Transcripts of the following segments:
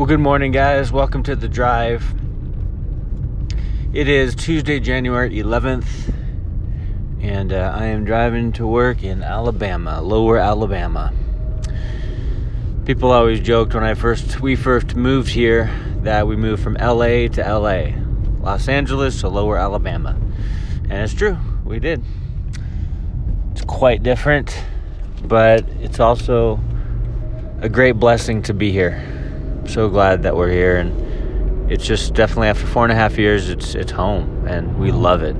Well, good morning, guys. Welcome to the drive. It is Tuesday, January 11th, and uh, I am driving to work in Alabama, Lower Alabama. People always joked when I first we first moved here that we moved from LA to LA, Los Angeles to Lower Alabama, and it's true, we did. It's quite different, but it's also a great blessing to be here. So glad that we're here, and it's just definitely after four and a half years, it's it's home, and we love it.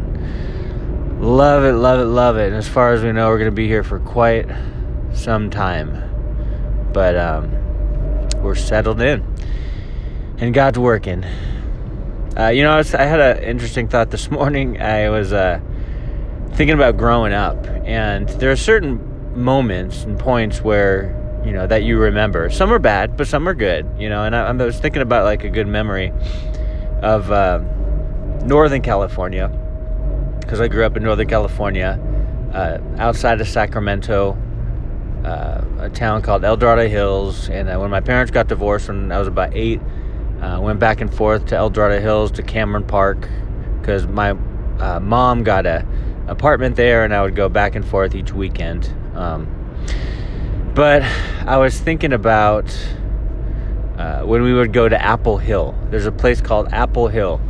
Love it, love it, love it. And as far as we know, we're to be here for quite some time. But um, we're settled in. And God's working. Uh, you know, I, was, I, had an interesting thought this morning. I was uh, thinking about growing up. And there are certain moments and points where, you know, that you remember. Some are bad, but some are good, you know. And I, I was thinking about like a good memory of uh, Northern California because I grew up in Northern California, uh, outside of Sacramento, uh, a town called El Dorado Hills. And uh, when my parents got divorced when I was about eight, I uh, went back and forth to El Dorado Hills to Cameron Park because my uh, mom got a apartment there, and I would go back and forth each weekend. Um, but I was thinking about uh, when we would go to Apple Hill. There's a place called Apple Hill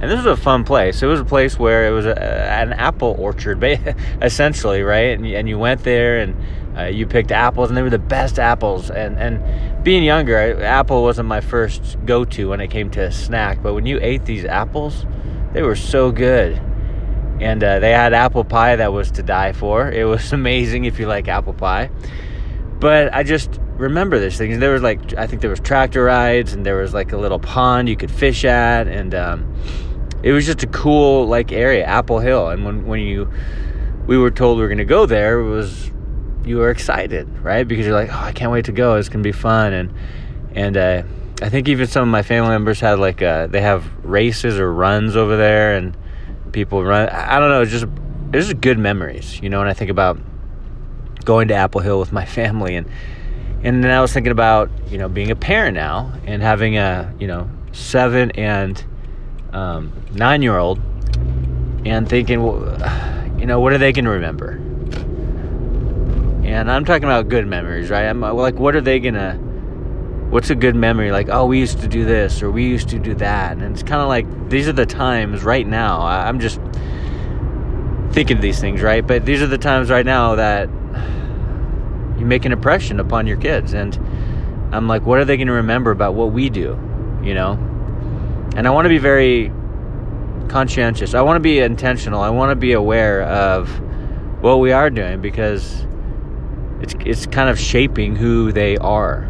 and this was a fun place. It was a place where it was a, an apple orchard, essentially, right? And, and you went there and uh, you picked apples, and they were the best apples. And and being younger, I, apple wasn't my first go-to when it came to a snack. But when you ate these apples, they were so good. And uh, they had apple pie that was to die for. It was amazing if you like apple pie. But I just remember this thing. There was like I think there was tractor rides, and there was like a little pond you could fish at, and um, it was just a cool like area, Apple Hill. And when when you we were told we were going to go there, it was you were excited, right? Because you're like, oh, I can't wait to go. It's going to be fun. And and uh, I think even some of my family members had like uh, they have races or runs over there, and people run. I don't know. It's just it's just good memories, you know. When I think about going to Apple Hill with my family and and then I was thinking about you know being a parent now and having a you know seven and um, nine year old and thinking, well, you know, what are they going to remember? And I'm talking about good memories, right? I'm like, what are they going to, what's a good memory? Like, oh, we used to do this or we used to do that. And it's kind of like, these are the times right now. I'm just thinking of these things, right? But these are the times right now that you make an impression upon your kids. And I'm like, what are they going to remember about what we do, you know? And I want to be very conscientious. I want to be intentional. I want to be aware of what we are doing because it's it's kind of shaping who they are.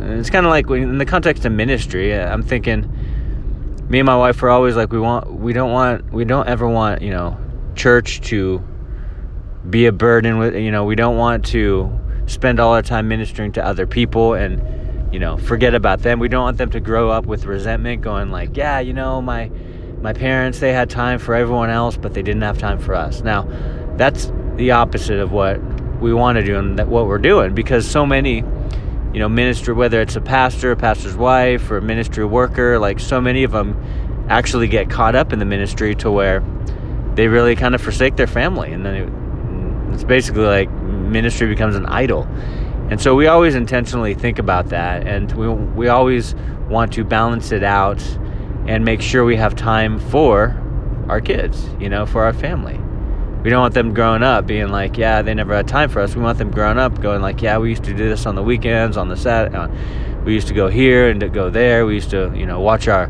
And it's kind of like in the context of ministry. Uh, I'm thinking, me and my wife are always like, we want, we don't want, we don't ever want, you know, church to be a burden with, you know, we don't want to spend all our time ministering to other people and you know, forget about them. We don't want them to grow up with resentment, going like, yeah, you know, my my parents they had time for everyone else, but they didn't have time for us. Now, that's the opposite of what we want to do and that what we're doing because so many, you know, minister whether it's a pastor, a pastor's wife, or a ministry worker, like so many of them actually get caught up in the ministry to where they really kind of forsake their family, and then it, it's basically like ministry becomes an idol and so we always intentionally think about that, and we, we always want to balance it out and make sure we have time for our kids, you know, for our family. We don't want them growing up being like, yeah, they never had time for us. We want them growing up going like, yeah, we used to do this on the weekends, on the set. Uh, we used to go here and to go there. We used to, you know, watch our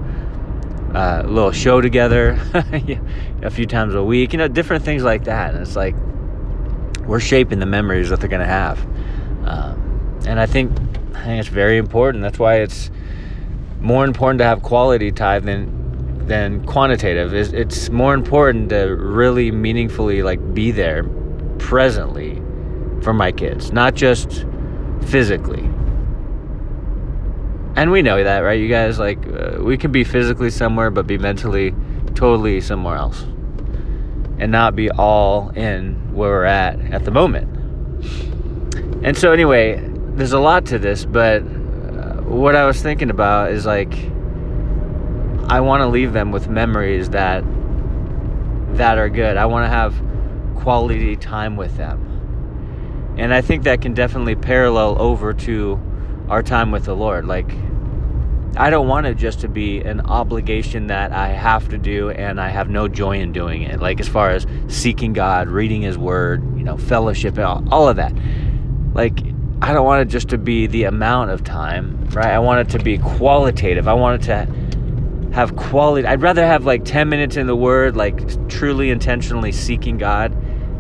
uh, little show together a few times a week. You know, different things like that. And it's like we're shaping the memories that they're going to have. Um, and I think I think it's very important. That's why it's more important to have quality time than than quantitative. It's, it's more important to really meaningfully like be there presently for my kids, not just physically. And we know that, right? You guys like uh, we can be physically somewhere but be mentally totally somewhere else. And not be all in where we're at at the moment. And so, anyway, there's a lot to this, but uh, what I was thinking about is like I want to leave them with memories that that are good. I want to have quality time with them. And I think that can definitely parallel over to our time with the Lord. Like I don't want it just to be an obligation that I have to do and I have no joy in doing it. Like as far as seeking God, reading his word, you know, fellowship, all, all of that. Like I don't want it just to be the amount of time, right? I want it to be qualitative. I want it to have quality. I'd rather have like 10 minutes in the Word, like truly intentionally seeking God,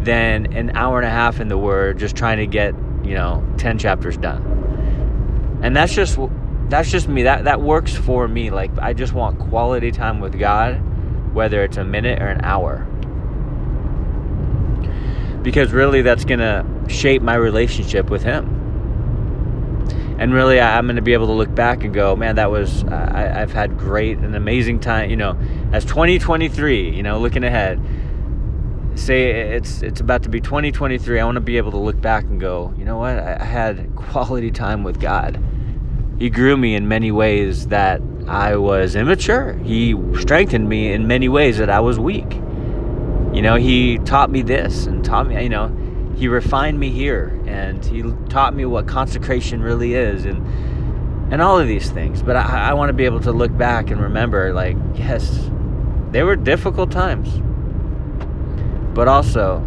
than an hour and a half in the Word just trying to get, you know, 10 chapters done. And that's just that's just me. That that works for me. Like I just want quality time with God, whether it's a minute or an hour. Because really that's going to shape my relationship with him and really I'm going to be able to look back and go, man, that was I, have had great and amazing time. You know, as 2023, you know, looking ahead, say it's it's about to be 2023. I want to be able to look back and go, you know what, I had quality time with God. He grew me in many ways that I was immature. He strengthened me in many ways that I was weak. You know, he taught me this and taught me, you know, he refined me here and he taught me what consecration really is and and all of these things but i, I want to be able to look back and remember like yes they were difficult times but also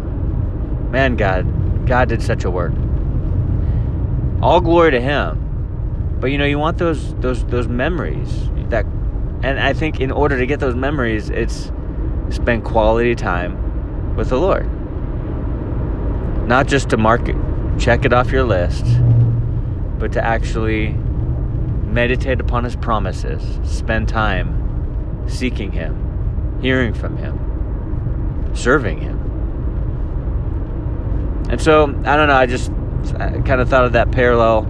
man god god did such a work all glory to him but you know you want those those those memories that and i think in order to get those memories it's spend quality time with the lord not just to mark it, check it off your list, but to actually meditate upon His promises, spend time seeking Him, hearing from Him, serving Him. And so, I don't know, I just kind of thought of that parallel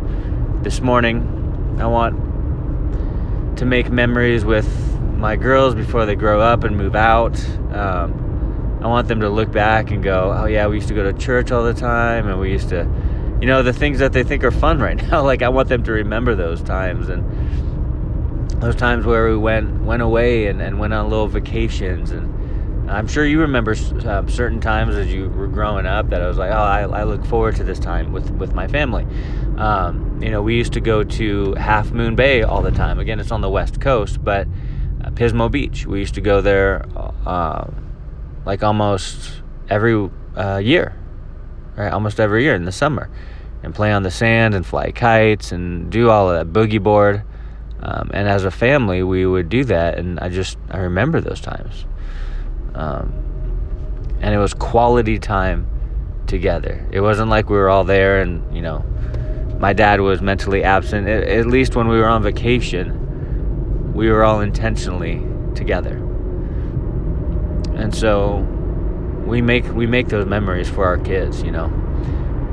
this morning. I want to make memories with my girls before they grow up and move out. Um, I want them to look back and go, oh yeah, we used to go to church all the time, and we used to, you know, the things that they think are fun right now. like I want them to remember those times and those times where we went went away and, and went on little vacations and. I'm sure you remember uh, certain times as you were growing up that I was like, oh, I, I look forward to this time with, with my family. Um, you know, we used to go to Half Moon Bay all the time. Again, it's on the west coast, but uh, Pismo Beach. We used to go there uh, like almost every uh, year, right? Almost every year in the summer, and play on the sand and fly kites and do all of that boogie board. Um, and as a family, we would do that, and I just I remember those times. Um, and it was quality time together. It wasn't like we were all there, and you know, my dad was mentally absent. It, at least when we were on vacation, we were all intentionally together and so we make we make those memories for our kids, you know.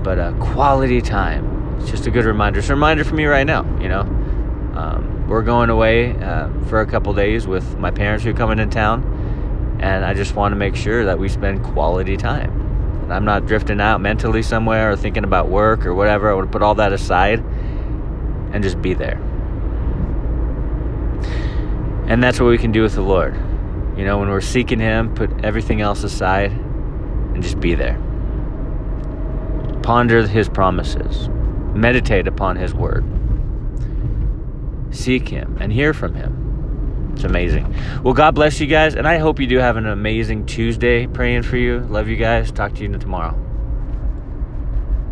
But uh, quality time. It's just a good reminder. It's a reminder for me right now, you know. Um, we're going away uh, for a couple days with my parents who are coming in town, and I just want to make sure that we spend quality time. And I'm not drifting out mentally somewhere or thinking about work or whatever. I want to put all that aside and just be there. And that's what we can do with the Lord. You know, when we're seeking Him, put everything else aside and just be there. Ponder His promises, meditate upon His word, seek Him, and hear from Him. It's amazing. Well, God bless you guys, and I hope you do have an amazing Tuesday. Praying for you. Love you guys. Talk to you tomorrow.